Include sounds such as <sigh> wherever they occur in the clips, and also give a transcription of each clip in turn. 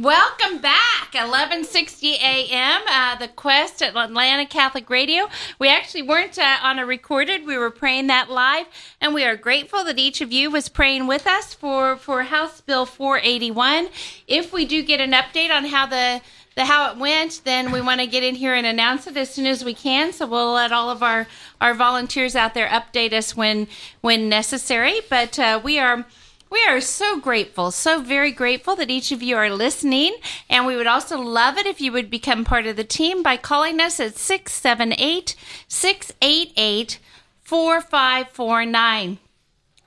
Welcome back, 11:60 a.m. Uh, the Quest at Atlanta Catholic Radio. We actually weren't uh, on a recorded; we were praying that live, and we are grateful that each of you was praying with us for for House Bill 481. If we do get an update on how the the how it went, then we want to get in here and announce it as soon as we can. So we'll let all of our our volunteers out there update us when when necessary. But uh, we are we are so grateful, so very grateful that each of you are listening. And we would also love it if you would become part of the team by calling us at 678 688 4549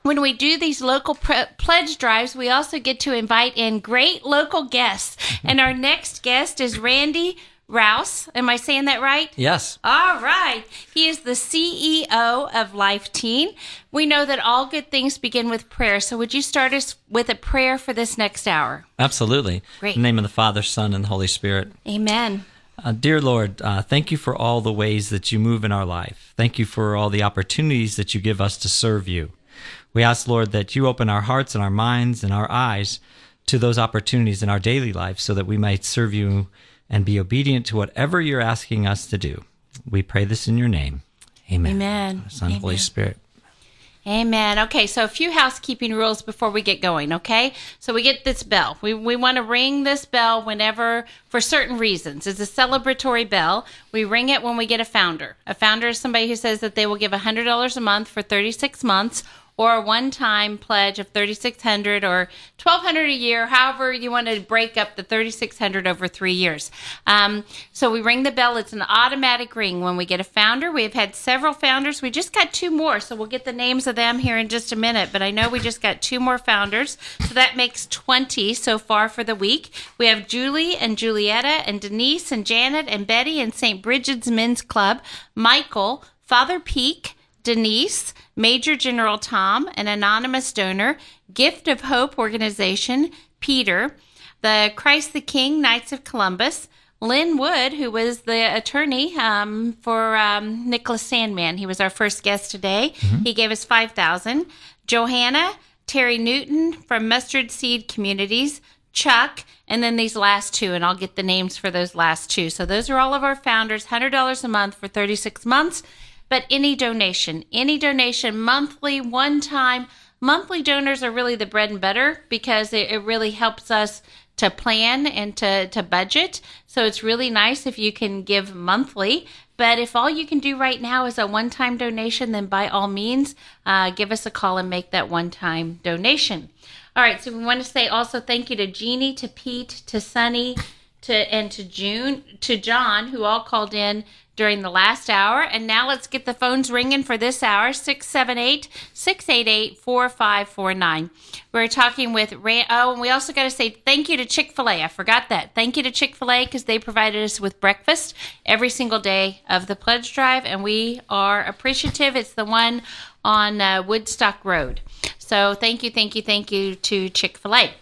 when we do these local pre- pledge drives, we also get to invite in great local guests. And our next guest is Randy Raus. Am I saying that right? Yes. All right. He is the CEO of Life Teen. We know that all good things begin with prayer. So would you start us with a prayer for this next hour? Absolutely. Great. In the name of the Father, Son, and the Holy Spirit. Amen. Uh, dear Lord, uh, thank you for all the ways that you move in our life. Thank you for all the opportunities that you give us to serve you. We ask, Lord, that you open our hearts and our minds and our eyes to those opportunities in our daily life so that we might serve you and be obedient to whatever you're asking us to do. We pray this in your name. Amen. Amen. Son, Holy Spirit. Amen. Okay, so a few housekeeping rules before we get going, okay? So we get this bell. We, we want to ring this bell whenever, for certain reasons. It's a celebratory bell. We ring it when we get a founder. A founder is somebody who says that they will give $100 a month for 36 months or a one-time pledge of 3600 or 1200 a year however you want to break up the 3600 over three years. Um, so we ring the bell. It's an automatic ring. When we get a founder we've had several founders. We just got two more so we'll get the names of them here in just a minute. But i know we just got two more founders so that makes 20 so far for the week. We have julie and julietta and denise and janet and betty and st bridget's men's club. Michael father peak Denise, Major General Tom, an anonymous donor, Gift of Hope organization, Peter, the Christ the King Knights of Columbus, Lin Wood, who was the attorney um, for um, Nicholas Sandmann. He was our first guest today. He gave us five thousand. Johanna, Terry Newton from Mustard Seed Communities, Chuck, and then these last two, and I'll get the names for those last two. So those are all of our founders, hundred dollars a month for thirty six months. But any donation, any donation, monthly, one time, monthly donors are really the bread and butter because it, it really helps us to plan and to, to budget. So it's really nice if you can give monthly. But if all you can do right now is a one time donation, then by all means, uh, give us a call and make that one time donation. All right, so we want to say also thank you to Jeannie, to Pete, to Sunny, to and to June, to John, who all called in during the last hour. And now let's get the phones ringing for this hour 678 688 4549. We're talking with Ray. Oh, and we also got to say thank you to Chick fil A. I forgot that. Thank you to Chick fil A because they provided us with breakfast every single day of the pledge drive. And we are appreciative. It's the one on uh, Woodstock Road. So thank you, thank you, thank you to Chick fil A.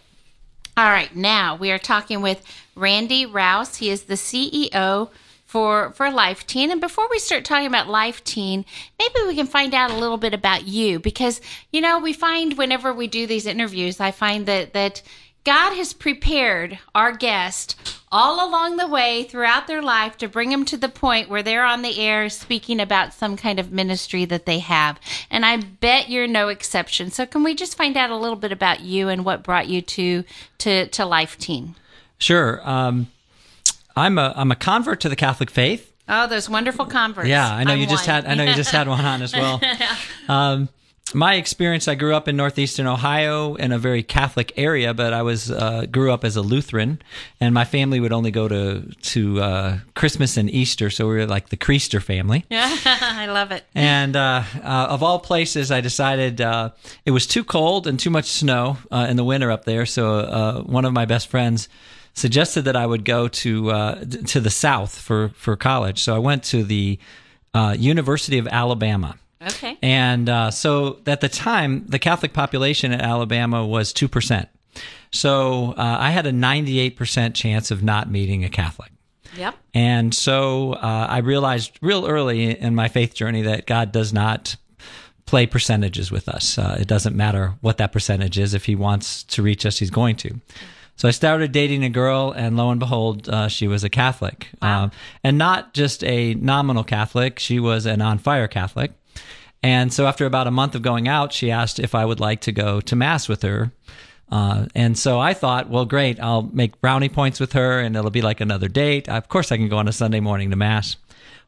All right, now we are talking with Randy Raus. He is the CEO for for Life Teen. And before we start talking about Life Teen, maybe we can find out a little bit about you because you know we find whenever we do these interviews, I find that that God has prepared our guest all along the way throughout their life to bring them to the point where they're on the air speaking about some kind of ministry that they have. And I bet you're no exception. So can we just find out a little bit about you and what brought you to to to Life Teen? Sure. Um, I'm a I'm a convert to the Catholic faith. Oh, those wonderful converts. Yeah, I know I'm you just one. had I know you just had one on as well. <laughs> Um, my experience, I grew up in northeastern Ohio in a very Catholic area, but I was uh, grew up as a Lutheran, and my family would only go to to uh, Christmas and Easter, so we were like the Creaster family. Yeah, <laughs> I love it. And uh, uh, of all places, I decided uh, it was too cold and too much snow uh, in the winter up there. So uh, one of my best friends suggested that I would go to uh, to the South for for college. So I went to the uh, University of Alabama. Okay. And uh, so at the time, the Catholic population in Alabama was 2%. So uh, I had a 98% chance of not meeting a Catholic. Yep. And so uh, I realized real early in my faith journey that God does not play percentages with us. Uh, it doesn't matter what that percentage is. If He wants to reach us, He's going to. So I started dating a girl, and lo and behold, uh, she was a Catholic, Wow. um, and not just a nominal Catholic. She was an on fire Catholic. And so after about a month of going out, she asked if I would like to go to mass with her. Uh, and so I thought, well, great, I'll make brownie points with her, and it'll be like another date. Of course, I can go on a Sunday morning to mass.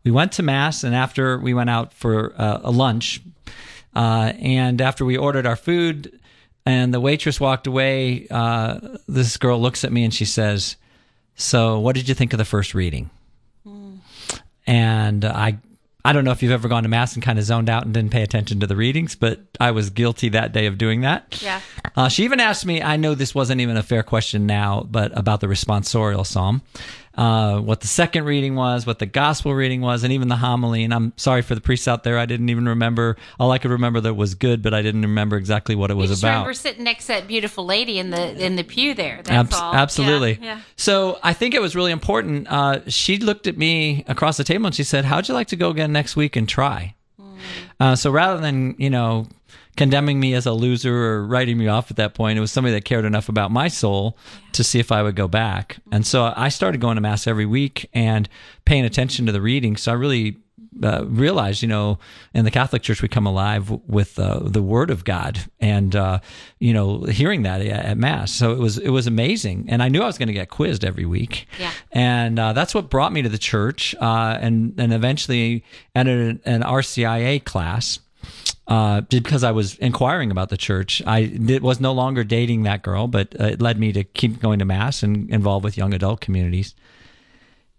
We went to mass, and after we went out for uh, a lunch, uh, and after we ordered our food, and the waitress walked away, uh, this girl looks at me and she says, "So, what did you think of the first reading?" And I, I don't know if you've ever gone to mass and kind of zoned out and didn't pay attention to the readings, but I was guilty that day of doing that. Yeah. Uh, she even asked me, I know this wasn't even a fair question now, but about the responsorial psalm, uh, what the second reading was, what the gospel reading was, and even the homily. And I'm sorry for the priests out there. I didn't even remember. All I could remember that was good, but I didn't remember exactly what it was about. remember sitting next to that beautiful lady in the in the pew there. That's Abs- all. Absolutely. Yeah, yeah. So I think it was really important. Uh, she looked at me across the table and she said, "How'd you like to go again next week and try?" Uh, so rather than you know condemning me as a loser or writing me off at that point, it was somebody that cared enough about my soul to see if I would go back. And so I started going to mass every week and paying attention to the readings. So I really uh, realized, you know, in the Catholic Church, we come alive with uh, the Word of God, and uh, you know, hearing that at, at Mass. So it was it was amazing, and I knew I was going to get quizzed every week. Yeah. and uh, that's what brought me to the church, uh, and and eventually entered an RCIA class. Uh, because I was inquiring about the church, I did, was no longer dating that girl, but uh, it led me to keep going to mass and involved with young adult communities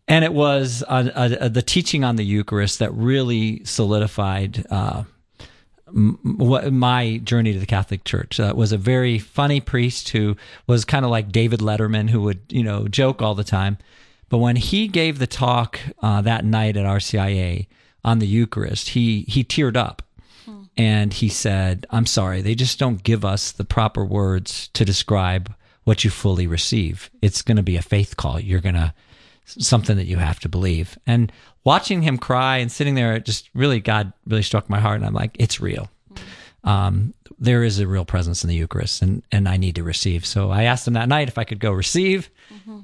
and it was uh, uh, the teaching on the Eucharist that really solidified uh, what my journey to the Catholic Church. Uh, it was a very funny priest who was kind of like David Letterman, who would you know joke all the time. But when he gave the talk uh, that night at RCIA on the Eucharist, he he teared up. And he said, I'm sorry, they just don't give us the proper words to describe what you fully receive. It's going to be a faith call. You're going to something that you have to believe. And watching him cry and sitting there, it just really, God really struck my heart. And I'm like, it's real. Um, there is a real presence in the Eucharist, and, and I need to receive. So I asked him that night if I could go receive.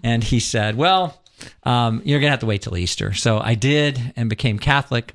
And he said, Well, um, you're going to have to wait till Easter. So I did and became Catholic.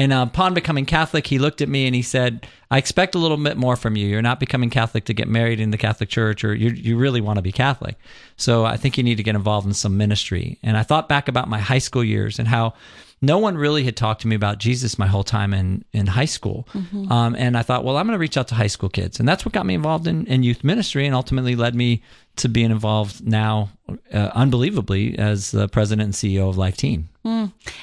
And uh, upon becoming Catholic, he looked at me and he said, I expect a little bit more from you. You're not becoming Catholic to get married in the Catholic Church, or you, you really want to be Catholic. So I think you need to get involved in some ministry. And I thought back about my high school years and how no one really had talked to me about Jesus my whole time in, in high school. Um, and I thought, well, I'm going to reach out to high school kids. And that's what got me involved in, in youth ministry and ultimately led me to being involved now, uh, unbelievably, as the president and CEO of Life Teen.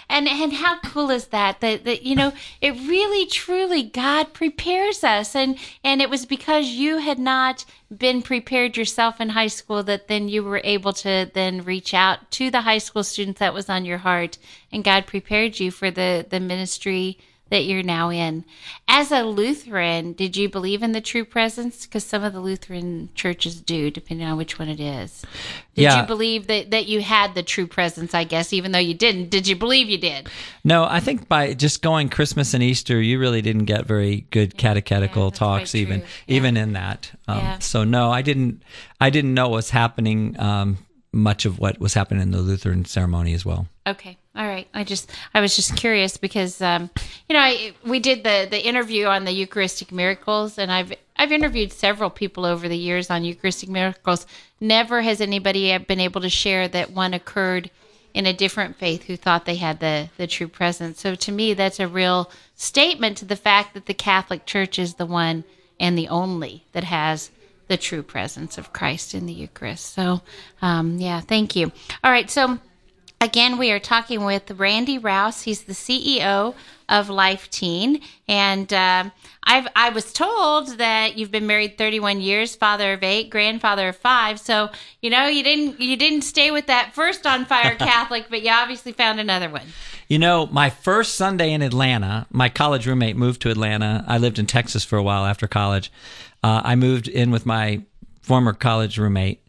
And and how cool is that? That that you know, it really truly God prepares us and and it was because you had not been prepared yourself in high school that then you were able to then reach out to the high school students that was on your heart and God prepared you for the the ministry that you're now in. As a Lutheran, did you believe in the true presence? Because some of the Lutheran churches do, depending on which one it is. Did Yeah. you believe that, that you had the true presence, I guess, even though you didn't? Did you believe you did? No, I think by just going Christmas and Easter, you really didn't get very good catechetical that's talks, even. Yeah. even in that. Um, Yeah. So no, I didn't. I didn't know what's happening. Um, much of what was happening in the Lutheran ceremony as well. Okay. All right. I just I was just curious because um, you know I, we did the the interview on the Eucharistic miracles, and I've I've interviewed several people over the years on Eucharistic miracles. Never has anybody been able to share that one occurred in a different faith who thought they had the the true presence. So to me, that's a real statement to the fact that the Catholic Church is the one and the only that has the true presence of Christ in the Eucharist. So, um, yeah, thank you. All right, so again, we are talking with Randy Raus. He's the CEO of Life Teen, and um I've I was told that you've been married 31 years, father of eight, grandfather of five. So you know you didn't you didn't stay with that first on fire <laughs> Catholic, but you obviously found another one. You know, my first Sunday in Atlanta, my college roommate moved to Atlanta. I lived in Texas for a while after college. Uh, I moved in with my former college roommate,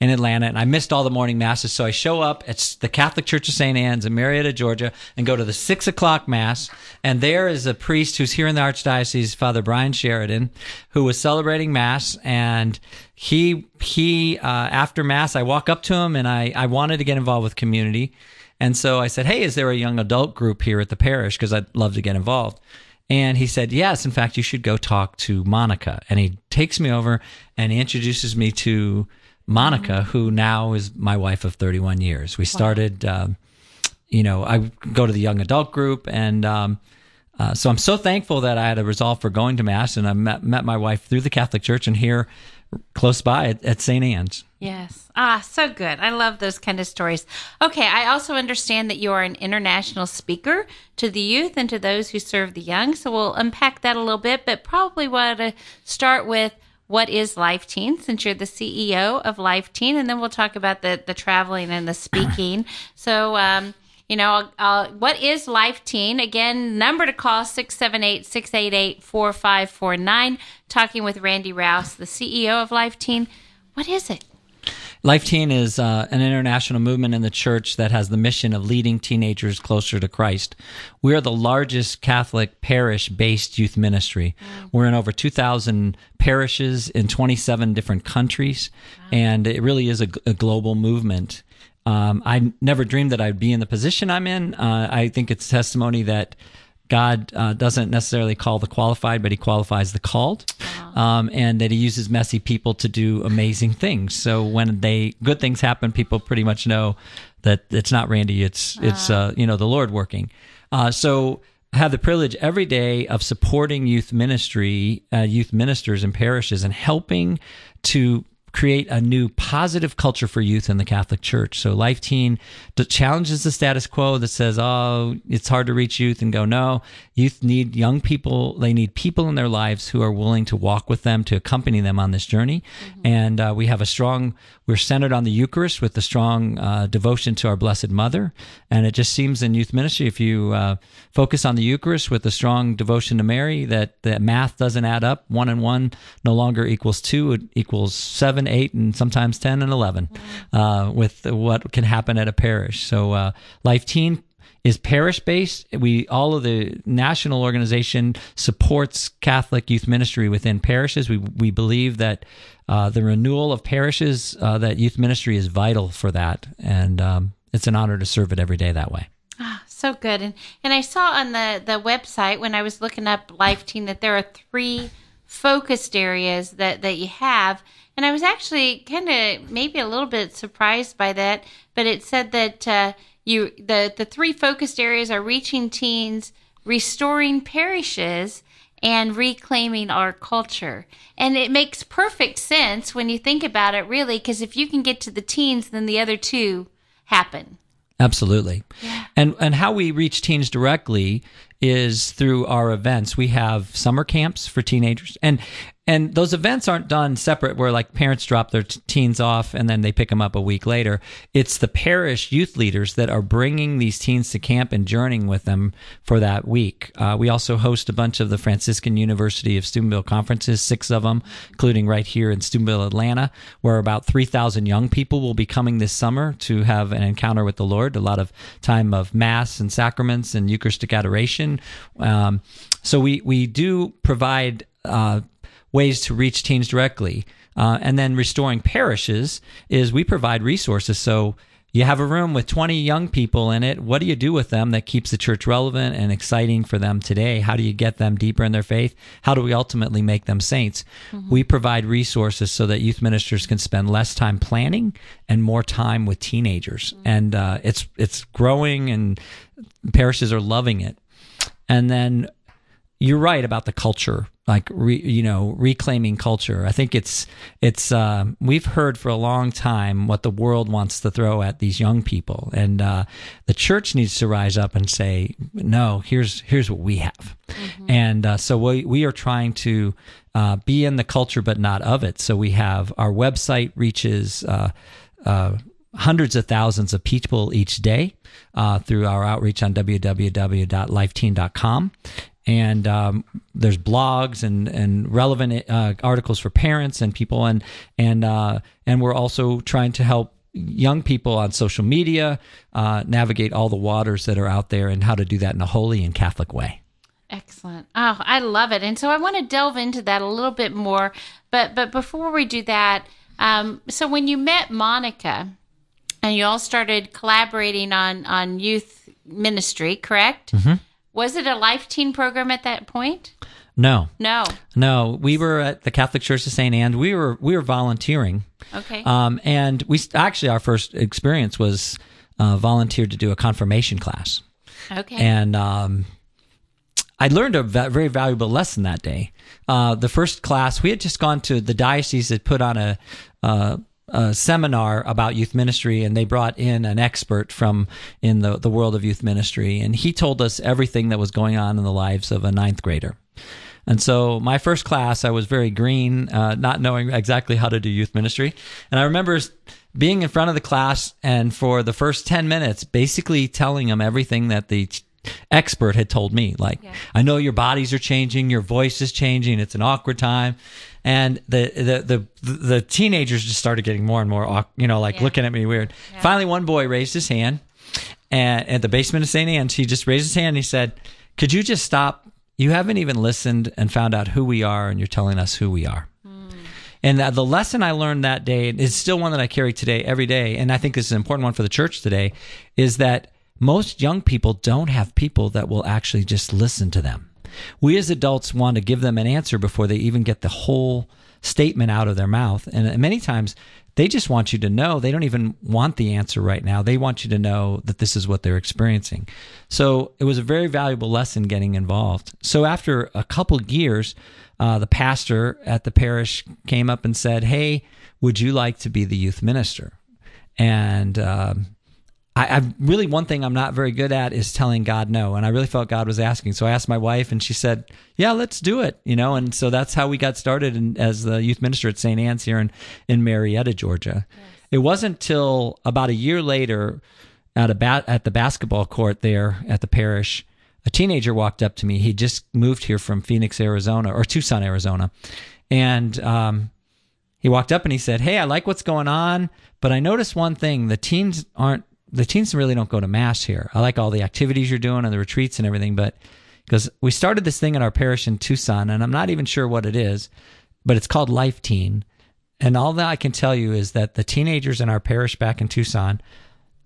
in Atlanta, and I missed all the morning masses. So I show up at the Catholic Church of St. Anne's in Marietta, Georgia, and go to the six o'clock mass. And there is a priest who's here in the Archdiocese, Father Brian Sheridan, who was celebrating mass. And he, he, uh, after mass, I walk up to him and I, I wanted to get involved with community. And so I said, Hey, is there a young adult group here at the parish? Because I'd love to get involved. And he said, Yes, in fact, you should go talk to Monica. And he takes me over and he introduces me to Monica, mm-hmm. who now is my wife of 31 years. We started, wow. um, you know, I go to the young adult group. And um, uh, so I'm so thankful that I had a resolve for going to Mass. And I met, met my wife through the Catholic Church and here close by at, at St. Anne's. Yes. Ah, so good. I love those kind of stories. Okay. I also understand that you are an international speaker to the youth and to those who serve the young. So we'll unpack that a little bit, but probably want to start with what is Life Teen since you're the CEO of Life Teen, and then we'll talk about the the traveling and the speaking. <clears throat> so, um, you know, uh, what is Life Teen? Again, number to call 678 688 4549. Talking with Randy Raus, the CEO of Life Teen. What is it? Life Teen is uh, an international movement in the church that has the mission of leading teenagers closer to Christ. We are the largest Catholic parish based youth ministry. Wow. We're in over 2,000 parishes in 27 different countries, wow. and it really is a, a global movement. Um, I never dreamed that I'd be in the position I'm in. Uh, I think it's testimony that God uh, doesn't necessarily call the qualified, but He qualifies the called, um, and that He uses messy people to do amazing things. So when they good things happen, people pretty much know that it's not Randy, it's it's uh, uh you know the Lord working. Uh, so I have the privilege every day of supporting youth ministry, uh, youth ministers and parishes, and helping to create a new positive culture for youth in the Catholic Church. So Life Teen challenges the status quo that says, "Oh, it's hard to reach youth," and go, "No, youth need young people. They need people in their lives who are willing to walk with them, to accompany them on this journey." Mm-hmm. And uh, we have a strong. We're centered on the Eucharist with a strong uh, devotion to our Blessed Mother, and it just seems in youth ministry, if you uh, focus on the Eucharist with a strong devotion to Mary, that the math doesn't add up. One and one no longer equals two; it equals seven, eight, and sometimes 10 and 11 uh, with what can happen at a parish. So, uh, Life Teen is parish based. We all of the national organization supports Catholic youth ministry within parishes. We we believe that uh, the renewal of parishes, uh, that youth ministry is vital for that, and um, it's an honor to serve it every day that way. Ah, so good. And and I saw on the the website when I was looking up Life Teen that there are three focused areas that that you have and I was actually kind of maybe a little bit surprised by that, but it said that uh, you the the three focused areas are reaching teens, restoring parishes, and reclaiming our culture. And it makes perfect sense when you think about it, really, because if you can get to the teens, then the other two happen. Absolutely. Yeah. And and how we reach teens directly is through our events. We have summer camps for teenagers. And and those events aren't done separate where like parents drop their t- teens off and then they pick them up a week later it's the parish youth leaders that are bringing these teens to camp and journeying with them for that week uh, we also host a bunch of the franciscan university of steubenville conferences six of them including right here in steubenville atlanta where about 3000 young people will be coming this summer to have an encounter with the lord a lot of time of mass and sacraments and eucharistic adoration um, so we, we do provide uh, ways to reach teens directly. Uh, and then restoring parishes is we provide resources. So you have a room with 20 young people in it. What do you do with them that keeps the church relevant and exciting for them today? How do you get them deeper in their faith? How do we ultimately make them saints? Mm-hmm. We provide resources so that youth ministers can spend less time planning and more time with teenagers. Mm-hmm. And uh, it's it's growing, and parishes are loving it. And then you're right about the culture like re, you know reclaiming culture. I think it's it's uh, we've heard for a long time what the world wants to throw at these young people. And uh, the church needs to rise up and say no here's here's what we have. Mm-hmm. and uh, so we, we are trying to uh, be in the culture but not of it. So we have our website reaches uh, uh, hundreds of thousands of people each day uh, through our outreach on www.lifeteen.com. and um, there's blogs and and relevant uh, articles for parents and people, and and uh, and we're also trying to help young people on social media uh, navigate all the waters that are out there and how to do that in a holy and Catholic way. Excellent. Oh, I love it. And so I want to delve into that a little bit more. But but before we do that, um, so when you met Monica and you all started collaborating on on youth ministry, correct? Mm-hmm. Was it a life teen program at that point? No. No. No. We were at the Catholic Church of St. Anne. We were we were volunteering. Okay. Um, and we actually our first experience was uh, volunteered to do a confirmation class. Okay. And um, I learned a very valuable lesson that day. Uh, the first class we had just gone to the diocese had put on a, uh, a seminar about youth ministry, and they brought in an expert from in the the world of youth ministry, and he told us everything that was going on in the lives of a ninth grader. And so my first class, I was very green, uh, not knowing exactly how to do youth ministry. And I remember being in front of the class and for the first 10 minutes, basically telling them everything that the expert had told me. Like, yeah. I know your bodies are changing, your voice is changing, it's an awkward time. And the, the, the, the teenagers just started getting more and more, you know, like yeah. looking at me weird. Yeah. Finally, one boy raised his hand and at the basement of St. Anne's, he just raised his hand and he said, could you just stop you haven't even listened and found out who we are, and you're telling us who we are. Mm. And the lesson I learned that day is still one that I carry today, every day. And I think this is an important one for the church today is that most young people don't have people that will actually just listen to them. We as adults want to give them an answer before they even get the whole statement out of their mouth. And many times they just want you to know. They don't even want the answer right now. They want you to know that this is what they're experiencing. So it was a very valuable lesson getting involved. So after a couple years, uh, the pastor at the parish came up and said, Hey, would you like to be the youth minister? And um, I, I, really one thing I'm not very good at is telling God no, and I really felt God was asking. So I asked my wife, and she said, "Yeah, let's do it." You know, and so that's how we got started in, as the youth minister at St. Anne's here in in Marietta, Georgia. Yes. It wasn't till about a year later at a bat, at the basketball court there at the parish, a teenager walked up to me. He just moved here from Phoenix, Arizona, or Tucson, Arizona, and um, he walked up and he said, "Hey, I like what's going on, but I noticed one thing: the teens aren't." The teens really don't go to mass here. I like all the activities you're doing and the retreats and everything, but because we started this thing in our parish in Tucson, and I'm not even sure what it is, but it's called Life Teen. And all that I can tell you is that the teenagers in our parish back in Tucson,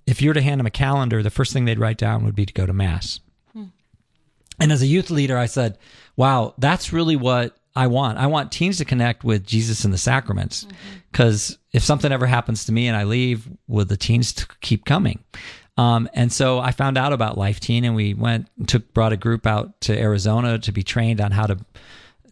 if you were to hand them a calendar, the first thing they'd write down would be to go to mass. Hmm. And as a youth leader, I said, wow, that's really what I want. I want teens to connect with Jesus and the sacraments because mm-hmm. If something ever happens to me and I leave, will the teens t- keep coming? Um, and so I found out about Life Teen and we went, and took, brought a group out to Arizona to be trained on how to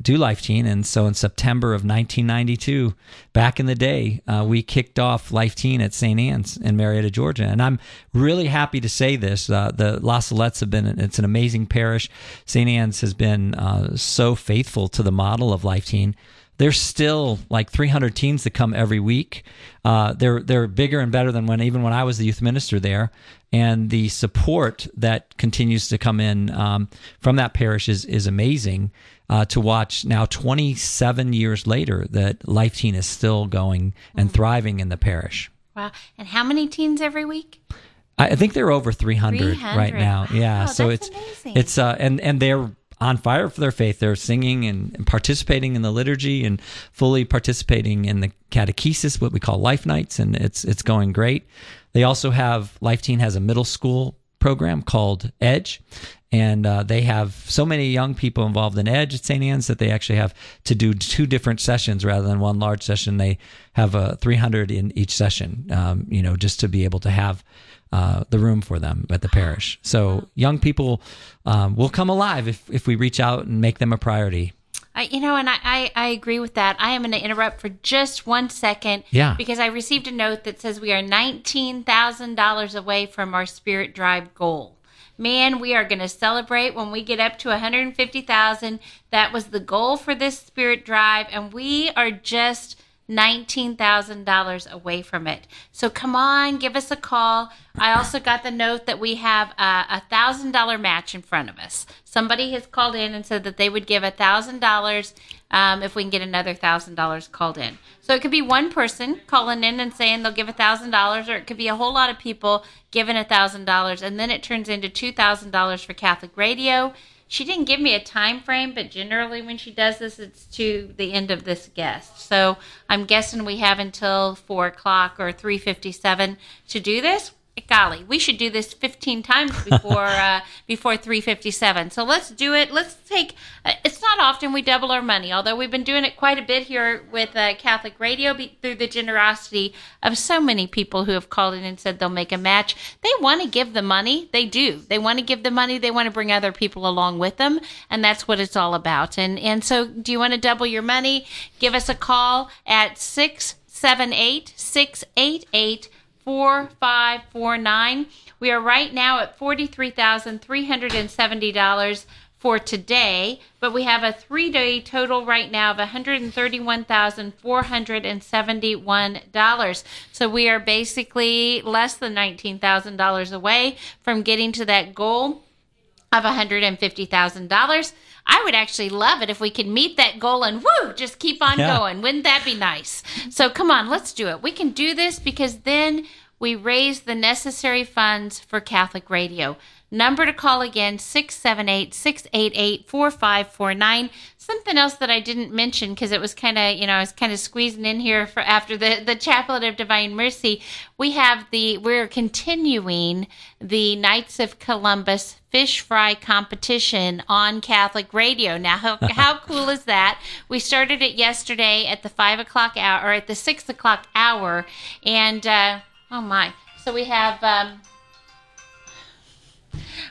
do Life Teen. And so in September of 1992, back in the day, uh, we kicked off Life Teen at St. Anne's in Marietta, Georgia. And I'm really happy to say this. Uh, the La Salettes have been, it's an amazing parish. St. Anne's has been uh, so faithful to the model of Life Teen there's still like 300 teens that come every week. Uh, they're they're bigger and better than when even when I was the youth minister there, and the support that continues to come in um, from that parish is is amazing. Uh, to watch now 27 years later that Life Teen is still going and mm-hmm. thriving in the parish. Wow! And how many teens every week? I, think they're over 300, 300. right now. Yeah, so it's amazing. it's uh, and and they're on fire for their faith. They're singing and, participating in the liturgy and fully participating in the catechesis, what we call life nights, and it's it's going great. They also have Life Teen has a middle school program called Edge, and uh, they have so many young people involved in Edge at St. Anne's that they actually have to do two different sessions rather than one large session. They have a 300 in each session, um, you know, just to be able to have uh, the room for them at the parish. So young people um, will come alive if, if we reach out and make them a priority. I, you know, and I, I, I, agree with that. I am going to interrupt for just one second. Yeah. Because I received a note that says we are $19,000 away from our Spirit Drive goal. Man, we are going to celebrate when we get up to 150,000. That was the goal for this Spirit Drive. And we are just $19,000 away from it. So come on, give us a call. I also got the note that we have a $1,000 match in front of us. Somebody has called in and said that they would give $1,000 um, if we can get another $1,000 called in. So it could be one person calling in and saying they'll give $1,000, or it could be a whole lot of people giving $1,000, and then it turns into $2,000 for Catholic Radio she didn't give me a time frame, but generally when she does this, it's to the end of this guest. So I'm guessing we have until four o'clock or three fifty-seven to do this golly, we should do this 15 times before <laughs> uh, before 357. So let's do it. Let's take. Uh, it's not often we double our money, although we've been doing it quite a bit here with uh, Catholic Radio be, through the generosity of so many people who have called in and said they'll make a match. They want to give the money. They do. They want to give the money. They want to bring other people along with them, and that's what it's all about. And and so, do you want to double your money? Give us a call at six seven eight six eight eight. 4549. We are right now at $43,370 for today, but we have a three day total right now of $131,471. So we are basically less than $19,000 away from getting to that goal of $150,000. I would actually love it if we could meet that goal and woo, just keep on yeah. going. Wouldn't that be nice? So come on, let's do it. We can do this because then we raise the necessary funds for Catholic Radio. Number to call again 678 688 4549. Something else that I didn't mention because it was kind of, you know, I was kind of squeezing in here for after the, the Chaplet of Divine Mercy. We have the, we're continuing the Knights of Columbus fish fry competition on Catholic radio. Now, how, <laughs> how cool is that? We started it yesterday at the five o'clock hour, or at the six o'clock hour, and, uh, oh my. So we have, um,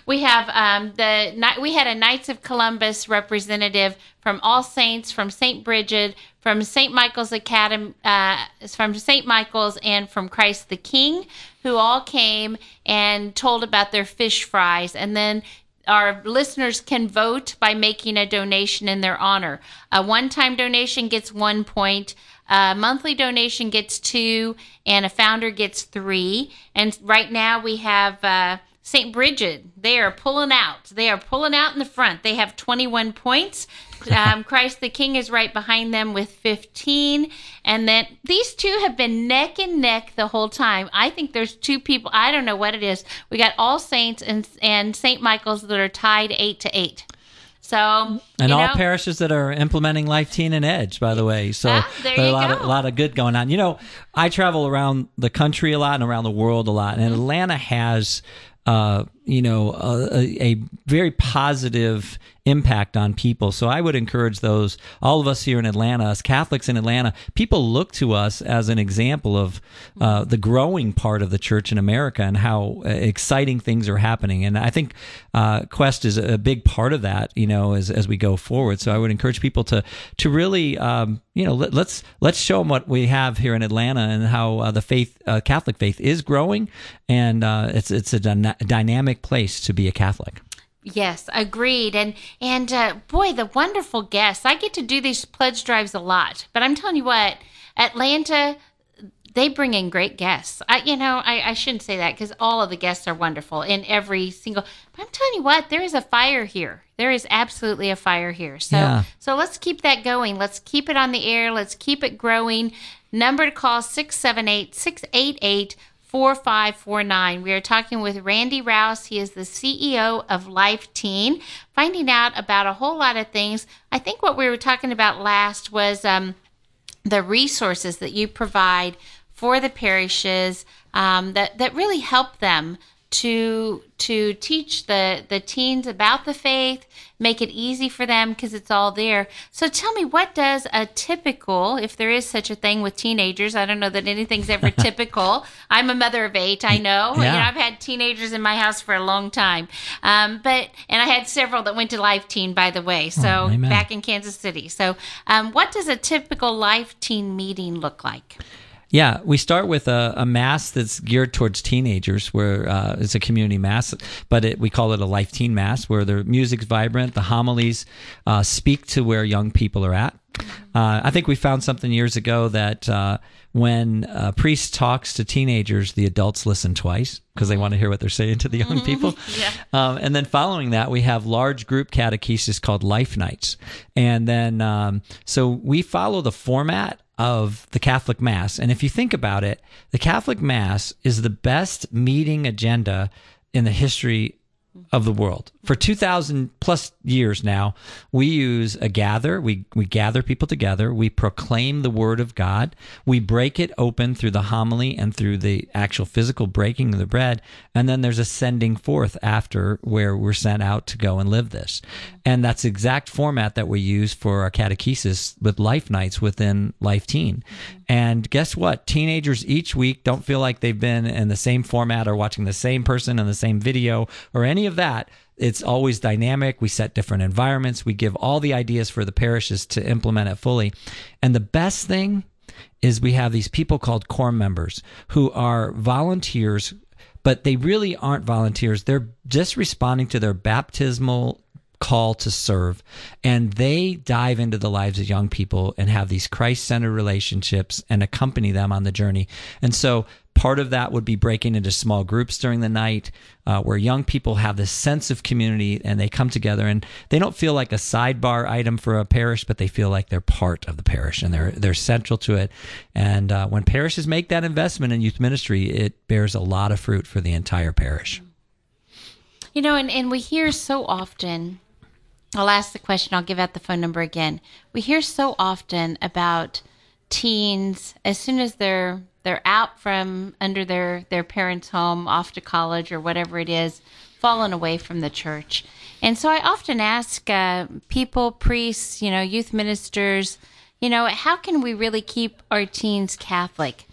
we have um, the we had a Knights of Columbus representative from All Saints, from Saint Bridget, from Saint Michael's Academy, uh, from Saint Michael's, and from Christ the King, who all came and told about their fish fries, and then. Our listeners can vote by making a donation in their honor. A one time donation gets one point. A monthly donation gets two, and a founder gets three. And right now we have uh, St. Bridget, they are pulling out. They are pulling out in the front. They have 21 points. Um, <laughs> Christ the King is right behind them with 15. And then these two have been neck and neck the whole time. I think there's two people, I don't know what it is. We got All Saints and, and St. Michael's that are tied 8 to 8. So and all know, parishes that are implementing Life Teen and Edge, by the way. So ah, there a lot go. of a lot of good going on. You know, I travel around the country a lot and around the world a lot, and mm-hmm. Atlanta has uh, you know, a, a, very positive impact on people. So I would encourage those, all of us here in Atlanta, us Catholics in Atlanta, people look to us as an example of uh, the growing part of the church in America and how uh, exciting things are happening. And I think uh, Quest is a big part of that, you know, as, as we go forward. So I would encourage people to to really, um, you know, let, us let's, let's show them what we have here in Atlanta and how uh, the faith, uh, Catholic faith, is growing, and uh, it's it's a dynamic place to be a Catholic. Yes, agreed. And and uh, boy, the wonderful guests. I get to do these pledge drives a lot, but I'm telling you what, Atlanta, they bring in great guests. I, you know, I, I shouldn't say that because all of the guests are wonderful in every single. But I'm telling you what, there is a fire here. There is absolutely a fire here. So yeah. so let's keep that going. Let's keep it on the air. Let's keep it growing. Number to call 678 688 4549. We are talking with Randy Raus. He is the CEO of Life Teen, finding out about a whole lot of things. I think what we were talking about last was um, the resources that you provide for the parishes um, that, that really help them to to teach the the teens about the faith make it easy for them because it's all there. So tell me what does a typical if there is such a thing with teenagers i don't know that anything's ever <laughs> typical. I'm a mother of eight i know. Yeah. you know i've had teenagers in my house for a long time. Um, but and i had several that went to life teen by the way. So oh, back in kansas city. So um, what does a typical life teen meeting look like Yeah, we start with a, a mass that's geared towards teenagers, where uh, it's a community mass, but it, we call it a life teen mass, where the music's vibrant, the homilies uh, speak to where young people are at. Uh, I think we found something years ago that uh, when a priest talks to teenagers, the adults listen twice because they want to hear what they're saying to the young people. <laughs> Yeah. Um, and then following that, we have large group catechesis called Life Nights. And then, um, so we follow the format of the Catholic Mass. And if you think about it, the Catholic Mass is the best meeting agenda in the history of the world. For 2000 plus years now, we use a gather, we we gather people together, we proclaim the word of God, we break it open through the homily and through the actual physical breaking of the bread, and then there's a sending forth after where we're sent out to go and live this. And that's the exact format that we use for our catechesis with life nights within Life Teen. And guess what? Teenagers each week don't feel like they've been in the same format or watching the same person in the same video or any of that. It's always dynamic. We set different environments. We give all the ideas for the parishes to implement it fully. And the best thing is we have these people called core members who are volunteers, but they really aren't volunteers. They're just responding to their baptismal call to serve. And they dive into the lives of young people and have these Christ centered relationships and accompany them on the journey. And so part of that would be breaking into small groups during the night uh, where young people have this sense of community and they come together and they don't feel like a sidebar item for a parish, but they feel like they're part of the parish and they're, they're central to it. And uh, when parishes make that investment in youth ministry, it bears a lot of fruit for the entire parish. You know, and, and we hear so often I'll ask the question, I'll give out the phone number again. We hear so often about teens as soon as they're they're out from under their their parents' home, off to college or whatever it is, fallen away from the church. And so I often ask uh, people, priests, you know, youth ministers, you know, how can we really keep our teens Catholic?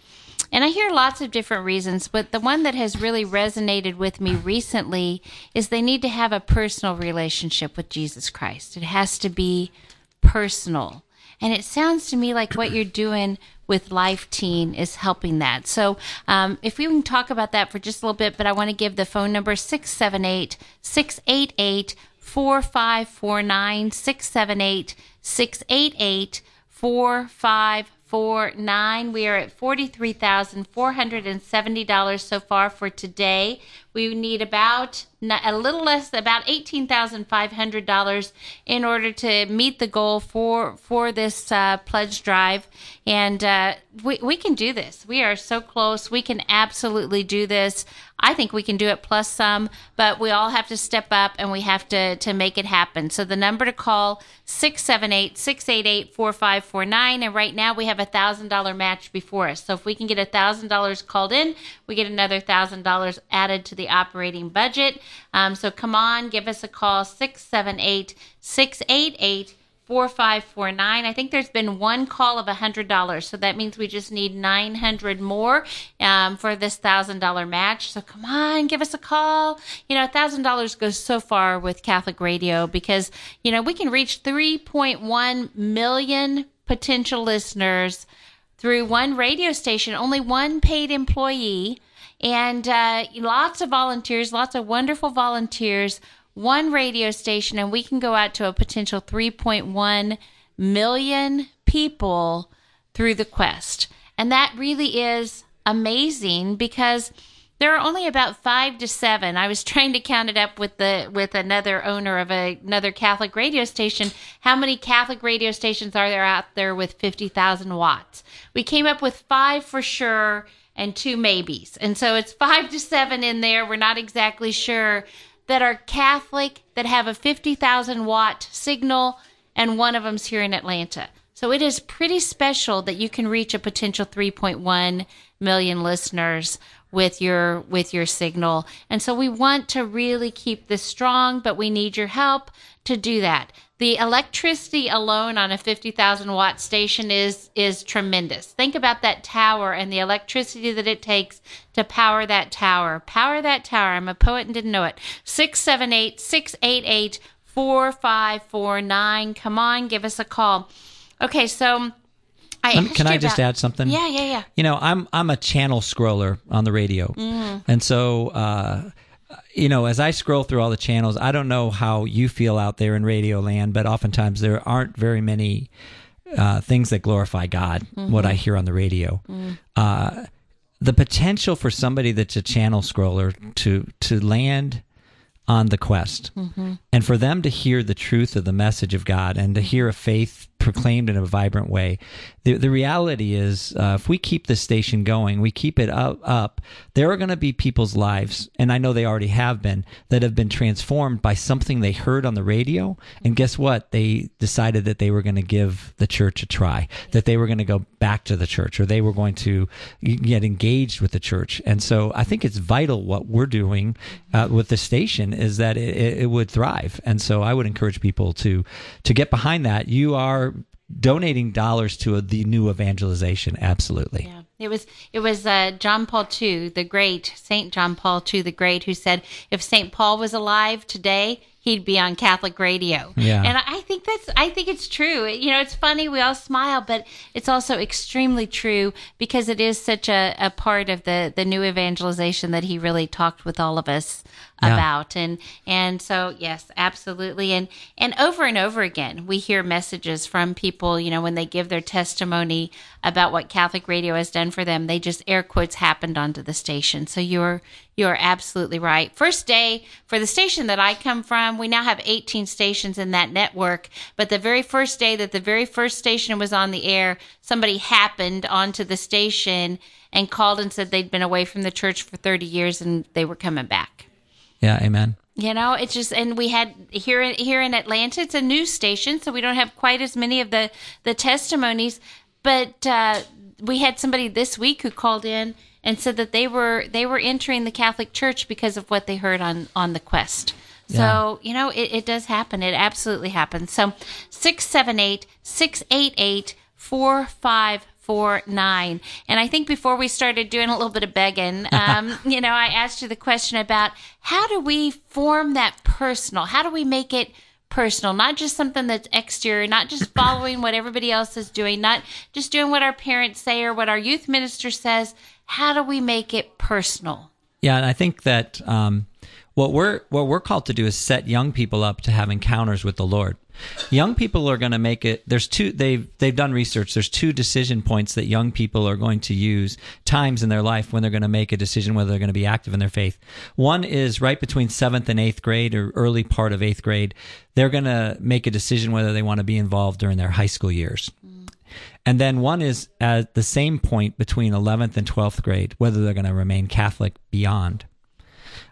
And I hear lots of different reasons, but the one that has really resonated with me recently is they need to have a personal relationship with Jesus Christ. It has to be personal. And it sounds to me like what you're doing with Life Teen is helping that. So um, if we can talk about that for just a little bit, but I want to give the phone number 678 688 4549 678 688 4549 four nine. We are at forty three thousand four hundred and seventy dollars so far for today. We need about a little less, about eighteen thousand five hundred dollars in order to meet the goal for for this uh, pledge drive. And uh, we we can do this. We are so close. We can absolutely do this. I think we can do it plus some, but we all have to step up and we have to to make it happen. So the number to call 678-688-4549 and right now we have a $1000 match before us. So if we can get a $1000 called in, we get another $1000 added to the operating budget. Um, so come on, give us a call 678 688 4549. I think there's been one call of $100. So that means we just need 900 more um, for this $1,000 match. So come on, give us a call. You know, $1,000 goes so far with Catholic radio because, you know, we can reach 3.1 million potential listeners through one radio station, only one paid employee, and uh, lots of volunteers, lots of wonderful volunteers one radio station and we can go out to a potential 3.1 million people through the quest. And that really is amazing because there are only about five to seven. I was <laughs> trying to count it up with the with another owner of a, another Catholic radio station. How many Catholic radio stations are there out there with fifty thousand watts? We came up with five for sure and two maybes, and so it's <laughs> five to seven in there. We're not exactly sure that are Catholic that have a 50,000 watt signal, and one of them's here in Atlanta. So it is pretty special that you can reach a potential 3.1 million listeners with your with your signal. And so we want to really keep this strong, but we need your help to do that. The electricity alone on a 50,000 watt station is is tremendous. Think about that tower and the electricity that it takes to power that tower. Power that tower. I'm a poet and didn't know it. 678 688 4549. Come on, give us a call. Okay, so I asked can I just about- add something? Yeah, yeah, yeah. You know, I'm I'm a channel scroller on the radio, Mm-hmm. and so uh, you know, as I scroll through all the channels, I don't know how you feel out there in radio land, but oftentimes there aren't very many uh, things that glorify God. What I hear on the radio, uh, the potential for somebody that's a channel scroller to to land on the quest and for them to hear the truth of the message of God and to hear a faith proclaimed in a vibrant way. The, the reality is, uh, if we keep this station going, we keep it up, up there are going to be people's lives, and I know they already have been, that have been transformed by something they heard on the radio. And guess what? They decided that they were going to give the church a try, that they were going to go back to the church, or they were going to get engaged with the church. And so I think it's vital what we're doing uh, with the station is that it, it it would thrive. And so I would encourage people to to get behind that. You are donating dollars to a, the new evangelization. Absolutely. Yeah. It was it was uh, John Paul II, the great Saint John Paul II, the great, who said if Saint Paul was alive today, he'd be on Catholic radio. Yeah. and I think that's I think it's true. You know, it's funny we all smile, but it's also extremely true because it is such a, a part of the the new evangelization that he really talked with all of us About. And and so yes absolutely. And and over and over again we hear messages from people you know when they give their testimony about what catholic radio has done for them they just air quotes happened onto the station. So you're you're absolutely right. First day for the station that i come from we now have 18 stations in that network. But the very first day that the very first station was on the air somebody happened onto the station and called and said they'd been away from the church for 30 years and they were coming back Yeah. Amen. you know, it's just, and we had here in here in Atlanta, it's a news station, so we don't have quite as many of the the testimonies. But uh, we had somebody this week who called in and said that they were they were entering the Catholic Church because of what they heard on on the Quest. So, you know, it, it does happen. It absolutely happens. So, 678 688 4549. And I think before we started doing a little bit of begging, <laughs> um, you know, I asked you the question about how do we form that personal? How do we make it personal? Not just something that's exterior, not just <coughs> following what everybody else is doing, not just doing what our parents say or what our youth minister says. How do we make it personal? Yeah, and I think that um, what we're what we're called to do is set young people up to have encounters with the Lord. Young people are going to make it. There's two. They've they've done research. There's two decision points that young people are going to use times in their life when they're going to make a decision whether they're going to be active in their faith. One is right between seventh and eighth grade or early part of eighth grade. They're going to make a decision whether they want to be involved during their high school years. And then one is at the same point between 11th and 12th grade, whether they're going to remain Catholic beyond.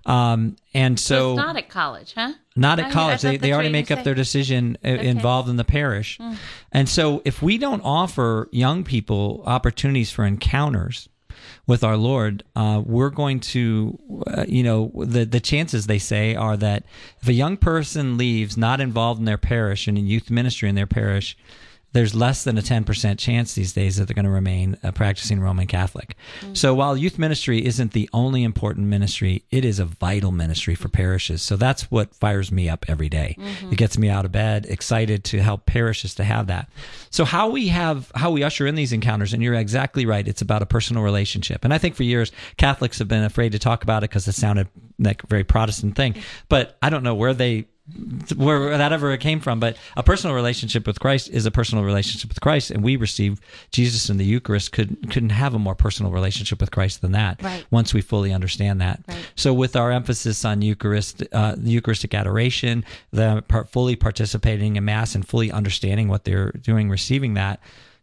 Um, and So so, it's not at college, huh? not at mean, college. I They, they already make up say. their decision uh, involved in the parish. Hmm. And so, if we don't offer young people opportunities for encounters with our Lord, uh, we're going to, uh, you know, the, the chances they say are that if a young person leaves not involved in their parish and in youth ministry in their parish, there's less than a 10% chance these days that they're going to remain a practicing Roman Catholic. So mm. while youth ministry isn't the only important ministry, it is a vital ministry for parishes. So that's what fires me up every day. Mm-hmm. It gets me out of bed, excited to help parishes to have that. So how we have, how we usher in these encounters, and you're exactly right, it's about a personal relationship. And I think for years, Catholics have been afraid to talk about it because it sounded like a very Protestant thing. Mm. But I don't know where they where that ever it came from. But a personal relationship with Christ is a personal relationship with Christ, and we receive Jesus in the Eucharist. Could couldn't have a more personal relationship with Christ than that. Right. Once we fully understand that. Right. So with our emphasis on Eucharist, uh, Eucharistic adoration, the part, fully participating in Mass and fully understanding what they're doing, receiving that.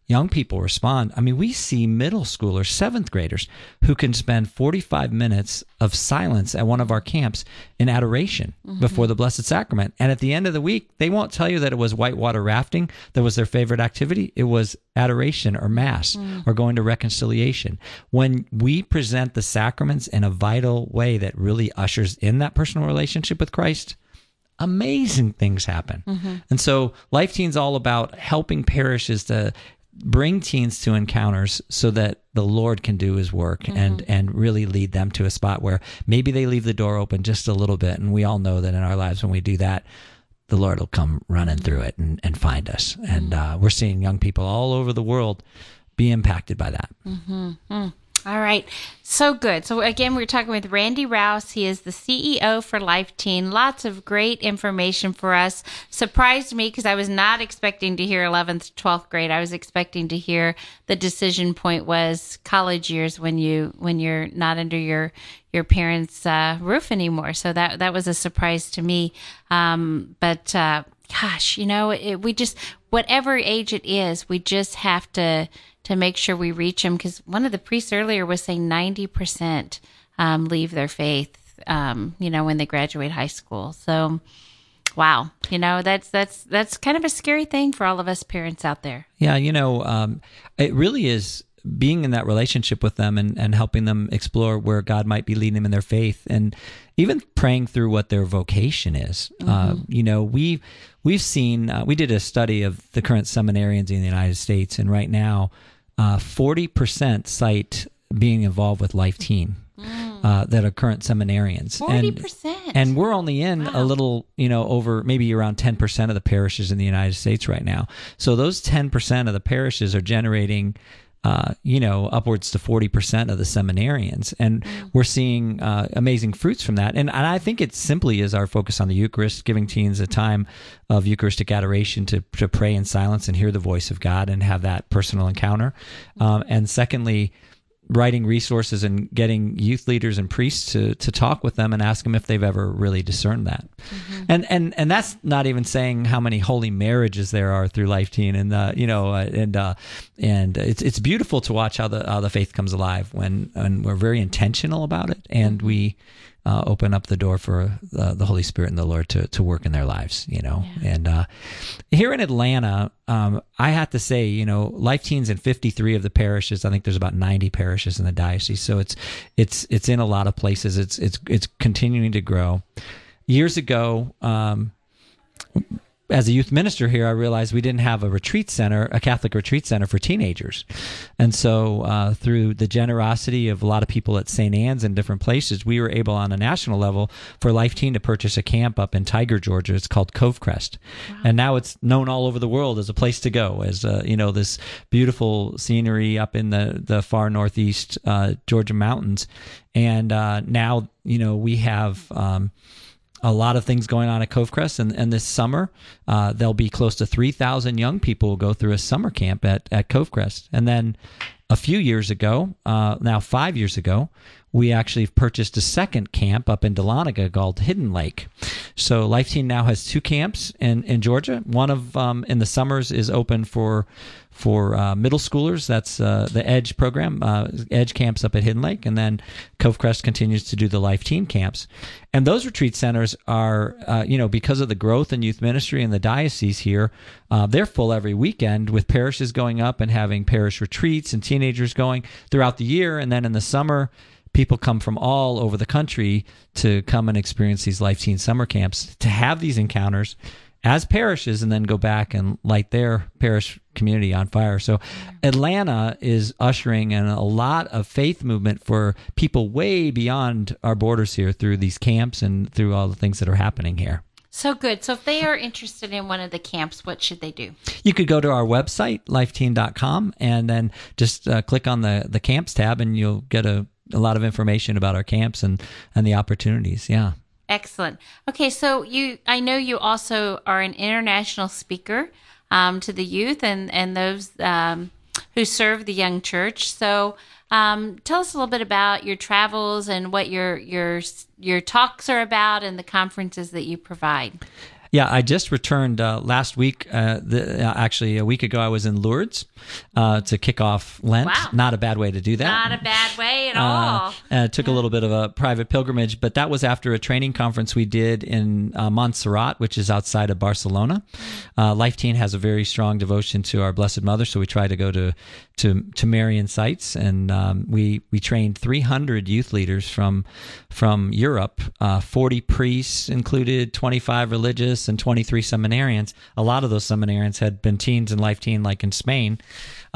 Young people respond. I mean, we see middle schoolers, seventh graders, who can spend 45 minutes of silence at one of our camps in adoration mm-hmm. before the Blessed Sacrament. And at the end of the week, they won't tell you that it was whitewater rafting that was their favorite activity. It was adoration or Mass mm. or going to reconciliation. When we present the sacraments in a vital way that really ushers in that personal relationship with Christ, amazing things happen. Mm-hmm. And so Life Teen's all about helping parishes to bring teens to encounters so that the Lord can do his work and mm-hmm. and really lead them to a spot where maybe they leave the door open just a little bit. And we all know that in our lives when we do that the Lord will come running through it and, and find us. And mm-hmm. uh, we're seeing young people all over the world be impacted by that. Mm-hmm. Mm. All right. So good. So again, we're talking with Randy Raus. He is the CEO for Life Teen. Lots of great information for us. Surprised me because I was not expecting to hear 11th, 12th grade. I was expecting to hear the decision point was college years when you when you're not under your your parents' uh, roof anymore. So that that was a surprise to me. Um, but uh, gosh, you know, it, we just whatever age it is, we just have to to make sure we reach them because one of the priests earlier was saying 90% um, leave their faith um, you know when they graduate high school. So wow you know that's that's that's kind of a scary thing for all of us parents out there. Yeah, you know, um, it really is being in that relationship with them and, and helping them explore where God might be leading them in their faith and even praying through what their vocation is. Uh, you know, we we've seen uh, we did a study of the current seminarians in the United States, and right now, uh, forty percent cite being involved with Life Teen. Uh, that are current seminarians. 40% and we're only in a little, you know, over maybe around 10% of the parishes in the United States right now. So those 10% of the parishes are generating, uh, you know, upwards to 40% of the seminarians. And we're seeing uh, amazing fruits from that. And, and I think it simply is our focus on the Eucharist, giving teens a time of Eucharistic adoration to, to pray in silence and hear the voice of God and have that personal encounter. Um, and secondly, writing resources and getting youth leaders and priests to to talk with them and ask them if they've ever really discerned that. And and and that's not even saying how many holy marriages there are through Life Teen and uh, you know uh, and uh, and it's it's beautiful to watch how the how the faith comes alive when when we're very intentional about it and we uh, open up the door for uh, the Holy Spirit and the Lord to, to work in their lives, you know. And uh, here in Atlanta, um, I have to say, you know, Life Teens in 53 of the parishes. I think there's about 90 parishes in the diocese, so it's it's it's in a lot of places. It's it's it's continuing to grow. Years ago, um, as a youth minister here, I realized we didn't have a retreat center, a Catholic retreat center for teenagers. And so, uh, through the generosity of a lot of people at St. Anne's and different places, we were able on a national level for Life Teen to purchase a camp up in Tiger, Georgia. It's called cove Covecrest. And now it's known all over the world as a place to go, as, uh, you know, this beautiful scenery up in the, the far northeast uh, Georgia mountains. And uh, now, you know, we have. Um, a lot of things going on at Covecrest, and, and this summer uh, there'll be close to three thousand young people will go through a summer camp at at Covecrest, and then a few years ago, uh, now five years ago, we actually purchased a second camp up in Dahlonega called Hidden Lake. So Life Teen now has two camps in, in Georgia. One of um, in the summers is open for for uh, middle schoolers. That's uh, the Edge program, uh, Edge camps up at Hidden Lake, and then Covecrest continues to do the Life Teen camps. And those retreat centers are, uh, you know, because of the growth in youth ministry in the diocese here, uh, they're full every weekend with parishes going up and having parish retreats and teenagers going throughout the year, and then in the summer people come from all over the country to come and experience these life teen summer camps to have these encounters as parishes and then go back and light their parish community on fire. So Atlanta is ushering in a lot of faith movement for people way beyond our borders here through these camps and through all the things that are happening here. so good so if they are interested in one of the camps what should they do You could go to our website, lifeteen.com, and then just uh, click on the, the camps tab and you'll get a, a lot of information about our camps and, and the opportunities. Yeah. Excellent. Okay, so you, I know you also are an international speaker um, to the youth and and those um, who serve the young church. So, um, tell us a little bit about your travels and what your your your talks are about and the conferences that you provide. Yeah, I just returned uh, last week. Uh, the, uh, actually, a week ago, I was in Lourdes uh, to kick off Lent. Wow. Not a bad way to do that. Not a bad way at Uh, all. uh, took a little bit of a private pilgrimage, but that was after a training conference we did in uh, Montserrat, which is outside of Barcelona. Uh, Life Teen has a very strong devotion to our Blessed Mother, so we try to go to to, to Marian sites, and um, we we trained 300 youth leaders from from Europe, uh, 40 priests included, 25 religious, and 23 seminarians. A lot of those seminarians had been teens in Life Teen, like in Spain.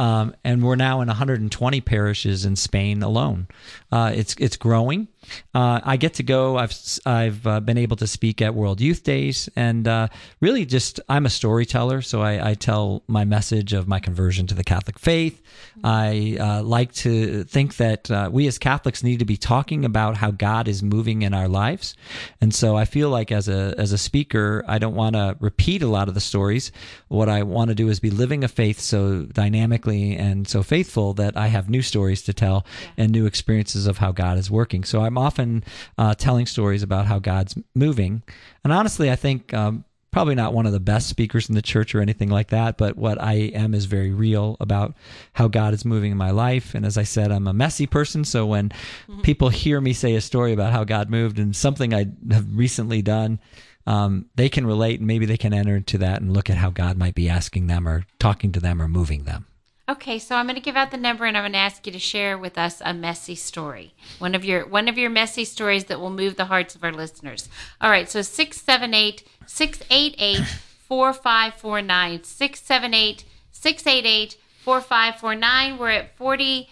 Um, and we're now in 120 parishes in Spain alone. Uh, it's it's growing. Uh, I get to go. I've I've uh, been able to speak at World Youth Days, and uh, really just I'm a storyteller. So I, I, tell my message of my conversion to the Catholic faith. I uh, like to think that uh, we as Catholics need to be talking about how God is moving in our lives, and so I feel like as a as a speaker, I don't want to repeat a lot of the stories. What I want to do is be living a faith so dynamically and so faithful that I have new stories to tell and new experiences of how God is working. So I'm often uh, telling stories about how God's moving. And honestly, I think um, probably not one of the best speakers in the church or anything like that, but what I am is very real about how God is moving in my life. And as I said, I'm a messy person. So when mm-hmm. people hear me say a story about how God moved and something I have recently done, um, they can relate and maybe they can enter into that and look at how God might be asking them or talking to them or moving them. Okay, so I'm going to give out the number and I'm going to ask you to share with us a messy story. One of your one of your messy stories that will move the hearts of our listeners. All right, so 678 688 4549 678 688 4549. We're at 40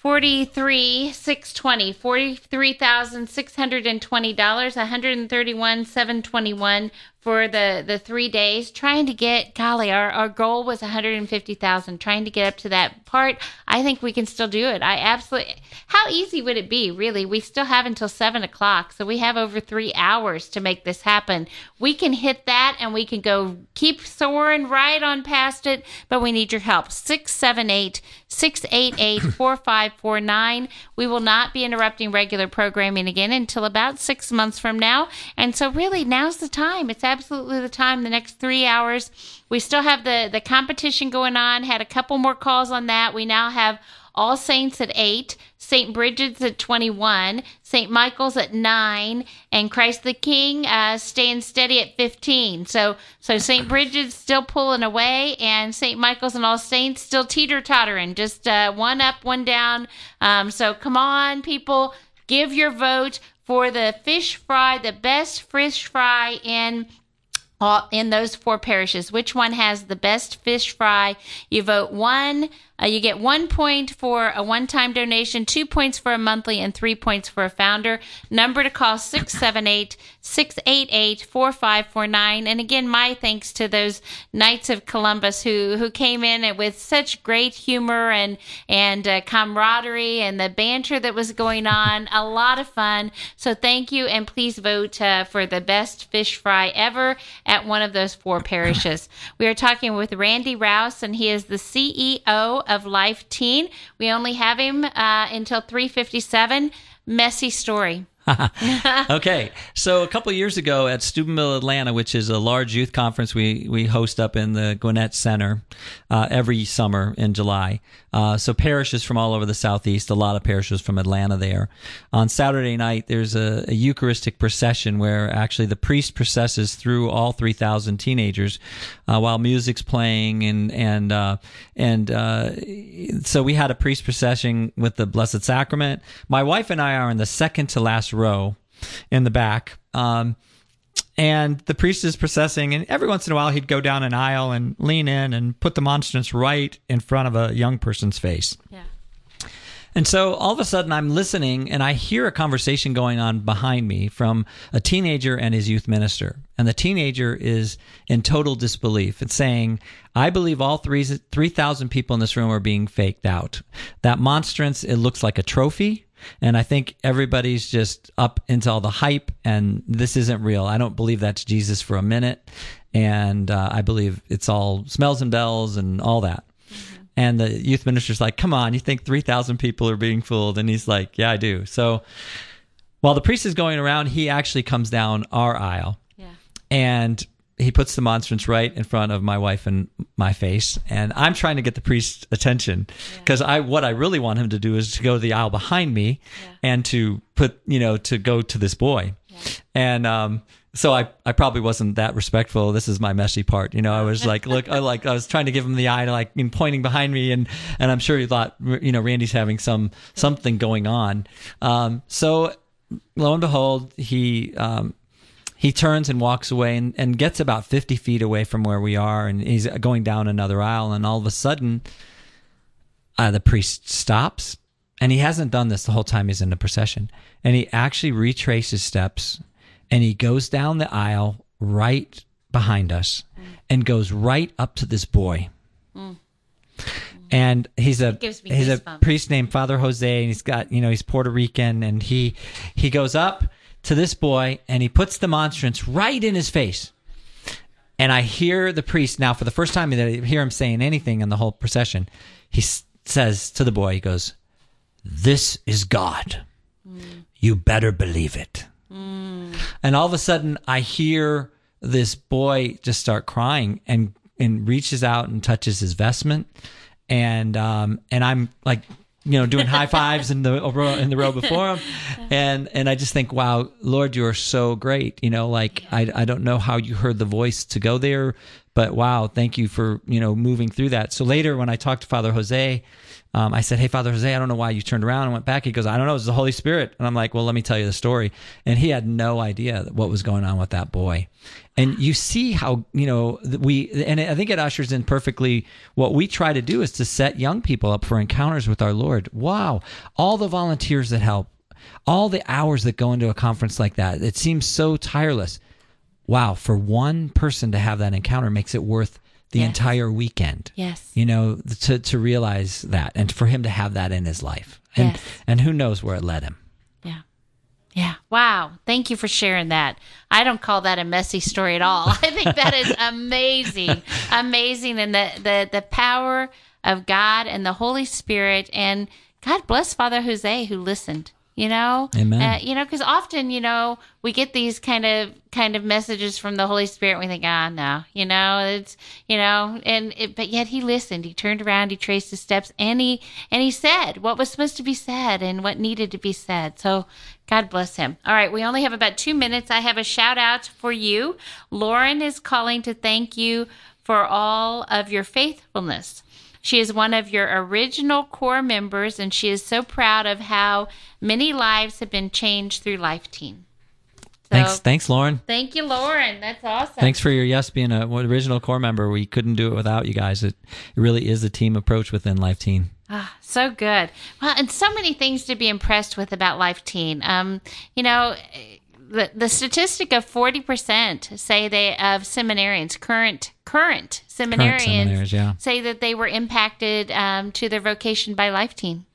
43 620 $43,620 131 721 for the the three days trying to get golly our, our goal was 150000 trying to get up to that part i think we can still do it. I absolutely how easy would it be really? We still have until seven o'clock so we have over three hours to make this happen. We can hit that and we can go keep soaring right on past it but we need your help. 678 688 <laughs> 4549 we will not be interrupting regular programming again until about six months from now. And so really now's the time. It's absolutely the time. The next three hours, we still have the the competition going on. Had a couple more calls on that. We now have All Saints at eight, St. Bridget's at 21, St. Michael's at 9, and Christ the King uh, staying steady at 15. So so St. <clears throat> Bridget's still pulling away, and St. Michael's and All Saints still teeter tottering, just uh, one up, one down. Um, so come on, people, give your vote for the fish fry, the best fish fry in in those four parishes. Which one has the best fish fry? You vote one uh, you get one point for a one time donation, two points for a monthly, and three points for a founder. Number to call 678 688 4549. And again, my thanks to those Knights of Columbus who, who came in with such great humor and, and uh, camaraderie and the banter that was going on. a lot of fun. So thank you. And please vote uh, for the best fish fry ever at one of those four parishes. We are talking with Randy Raus, and he is the CEO of Life Teen. We only have him uh, until 357. Messy story. <laughs> okay, so a couple years ago at Steubenville, Atlanta, which is a large youth conference we, we host up in the Gwinnett Center uh, every summer in July. Uh, so parishes from all over the southeast, a lot of parishes from Atlanta there. On Saturday night, there's a, a Eucharistic procession where actually the priest processes through all 3,000 teenagers uh, while music's playing, and and uh, and uh, so we had a priest procession with the Blessed Sacrament. My wife and I are in the second to last row in the back. Um, and the priest is processing and every once in a while he'd go down an aisle and lean in and put the monstrance right in front of a young person's face yeah and so all of a sudden I'm listening and I hear a conversation going on behind me from a teenager and his youth minister. And the teenager is in total disbelief. and saying, I believe all 3,000 people in this room are being faked out. That monstrance, it looks like a trophy. And I think everybody's just up into all the hype, and this isn't real. I don't believe that's Jesus for a minute. And uh, I believe it's all smells and bells and all that. Mm-hmm. And the youth minister's like, come on, you think 3,000 people are being fooled? And he's like, yeah, I do. So while the priest is going around, he actually comes down our aisle. Yeah. And he puts the monstrance right in front of my wife and my face and i'm trying to get the priest's attention because yeah. i what i really want him to do is to go to the aisle behind me yeah. and to put you know to go to this boy yeah. and um so I, I probably wasn't that respectful. This is my messy part. You know, I was like, look, I like, I was trying to give him the eye, like, in pointing behind me. And, and I'm sure he thought, you know, Randy's having some, something going on. Um, so lo and behold, he, um, he turns and walks away and, and gets about 50 feet away from where we are and he's going down another aisle and all of a sudden uh, the priest stops and he hasn't done this the whole time he's in the procession and he actually retraces steps and he goes down the aisle right behind us and goes right up to this boy. And he's a he's a priest named Father Jose, and he's got you know he's Puerto Rican, and he he goes up to this boy and he puts the monstrance right in his face. And I hear the priest now for the first time that I hear him saying anything in the whole procession. He says to the boy, he goes, "This is God. You better believe it." And all of a sudden, I hear this boy just start crying and and reaches out and touches his vestment, and um and I'm like, you know, doing high fives in the row in the row before him, and and I just think, wow, Lord, you are so great. You know, like I I don't know how you heard the voice to go there, but wow, thank you for you know moving through that. So later, when I talked to Father Jose. Um, I said, "Hey, Father Jose, I don't know why you turned around and went back." He goes, "I don't know. It's the Holy Spirit." And I'm like, "Well, let me tell you the story." And he had no idea what was going on with that boy. And you see how you know we, and I think it ushers in perfectly what we try to do is to set young people up for encounters with our Lord. Wow, all the volunteers that help, all the hours that go into a conference like that. It seems so tireless. Wow, for one person to have that encounter makes it worth the Yes. entire weekend Yes. you know to to realize that and for him to have that in his life and Yes. and who knows where it led him Yeah. Yeah. Wow. Thank you for sharing that. I don't call that a messy story at all. <laughs> I think that is amazing. <laughs> amazing. And the, the, the power of God and the Holy Spirit. And God bless Father Jose who listened. You know, Amen. Uh, you know, because often, you know, we get these kind of kind of messages from the Holy Spirit. And we think, ah, no, you know, it's you know, and it, but yet he listened. He turned around, he traced his steps, and he and he said what was supposed to be said and what needed to be said. So God bless him. All right, we only have about two minutes. I have a shout out for you. Lauren is calling to thank you for all of your faithfulness. She is one of your original core members, and she is so proud of how many lives have been changed through Life Teen. So, thanks thanks lauren Thank you, Lauren. That's awesome. thanks for your yes being a original core member we couldn't do it without you guys it, it really is a team approach within life teen Ah, so good. Well, and so many things to be impressed with about Life Teen. Um, you know, the the statistic of forty percent say they of seminarians, current current seminarians, seminaries, yeah. say that they were impacted um, to their vocation by Life Teen.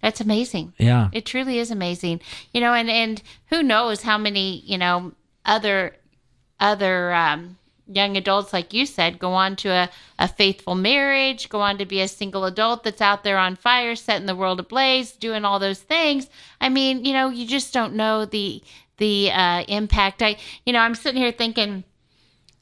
That's amazing. yeah It truly is amazing. You know, and and who knows how many you know other other um, young adults, like you said, go on to a, a faithful marriage, go on to be a single adult that's out there on fire, setting the world ablaze, doing all those things. I mean, you know, you just don't know the the uh, impact. I, you know, I'm sitting here thinking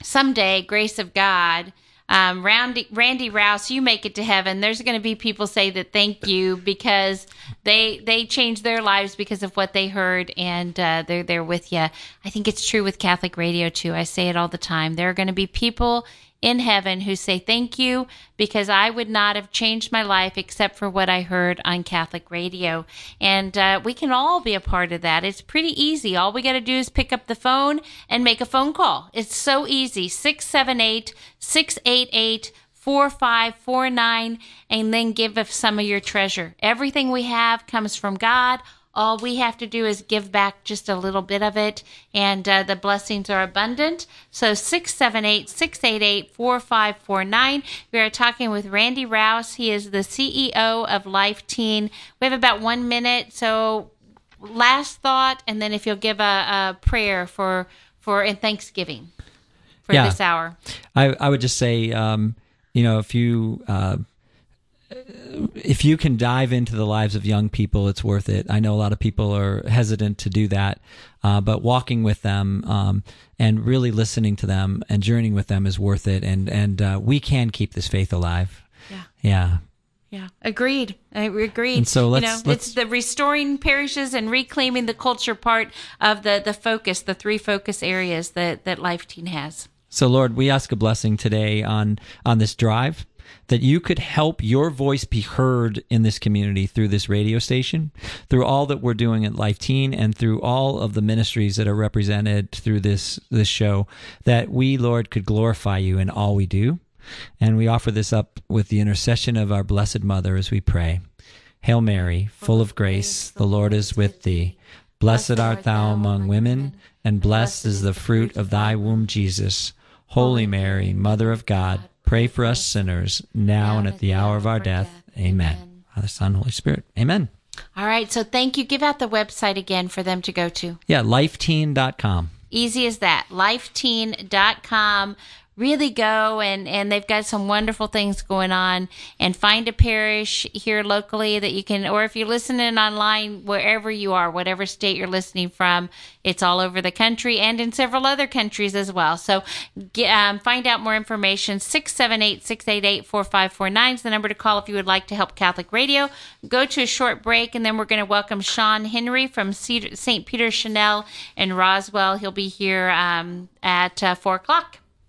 someday, grace of God, um, Randy, Randy Raus, you make it to heaven. There's going to be people say that thank you because they they changed their lives because of what they heard, and uh, they're there with you. I think it's true with Catholic radio too. I say it all the time. There are going to be people in heaven who say thank you because I would not have changed my life except for what I heard on Catholic radio. And uh, we can all be a part of that. It's pretty easy. All we got to do is pick up the phone and make a phone call. It's so easy. 678 688 4549 and then give us some of your treasure. Everything we have comes from God. All we have to do is give back just a little bit of it, and uh, the blessings are abundant. So 678 688 4549. We are talking with Randy Raus. He is the CEO of Life Teen. We have about one minute, so last thought, and then if you'll give a, a prayer for for in Thanksgiving for Yeah. this hour. I, I would just say, um, you know, if you uh, if you can dive into the lives of young people, it's worth it. I know a lot of people are hesitant to do that, uh, but walking with them um, and really listening to them and journeying with them is worth it. And and uh, we can keep this faith alive. Yeah. Yeah. Yeah, agreed. I agreed. And so let's- you know, let's- it's the restoring parishes and reclaiming the culture part of the the focus, the three focus areas that that Life Teen has. So Lord, we ask a blessing today on on this drive. That you could help your voice be heard in this community through this radio station, through all that we're doing at Life Teen, and through all of the ministries that are represented through this this show. That we, Lord, could glorify you in all we do, and we offer this up with the intercession of our Blessed Mother as we pray. Hail Mary, full of grace, the Lord is with thee. Blessed art thou among women, and blessed is the fruit of thy womb, Jesus. Holy Mary, Mother of God Pray for us sinners, now and at the hour of our death. Amen. Father, Son, Holy Spirit. Amen. All right. So thank you. Give out the website again for them to go to. Yeah, lifeteen.com. Easy as that. Lifeteen.com really go and and they've got some wonderful things going on. And find a parish here locally that you can or if you're listening online wherever you are whatever state you're listening from it's all over the country and in several other countries as well. So um, find out more information 678-688-4549 is the number to call if you would like to help catholic radio. Go to a short break and then we're going to welcome sean henry from st peter chanel in roswell. He'll be here um, at uh, 4 o'clock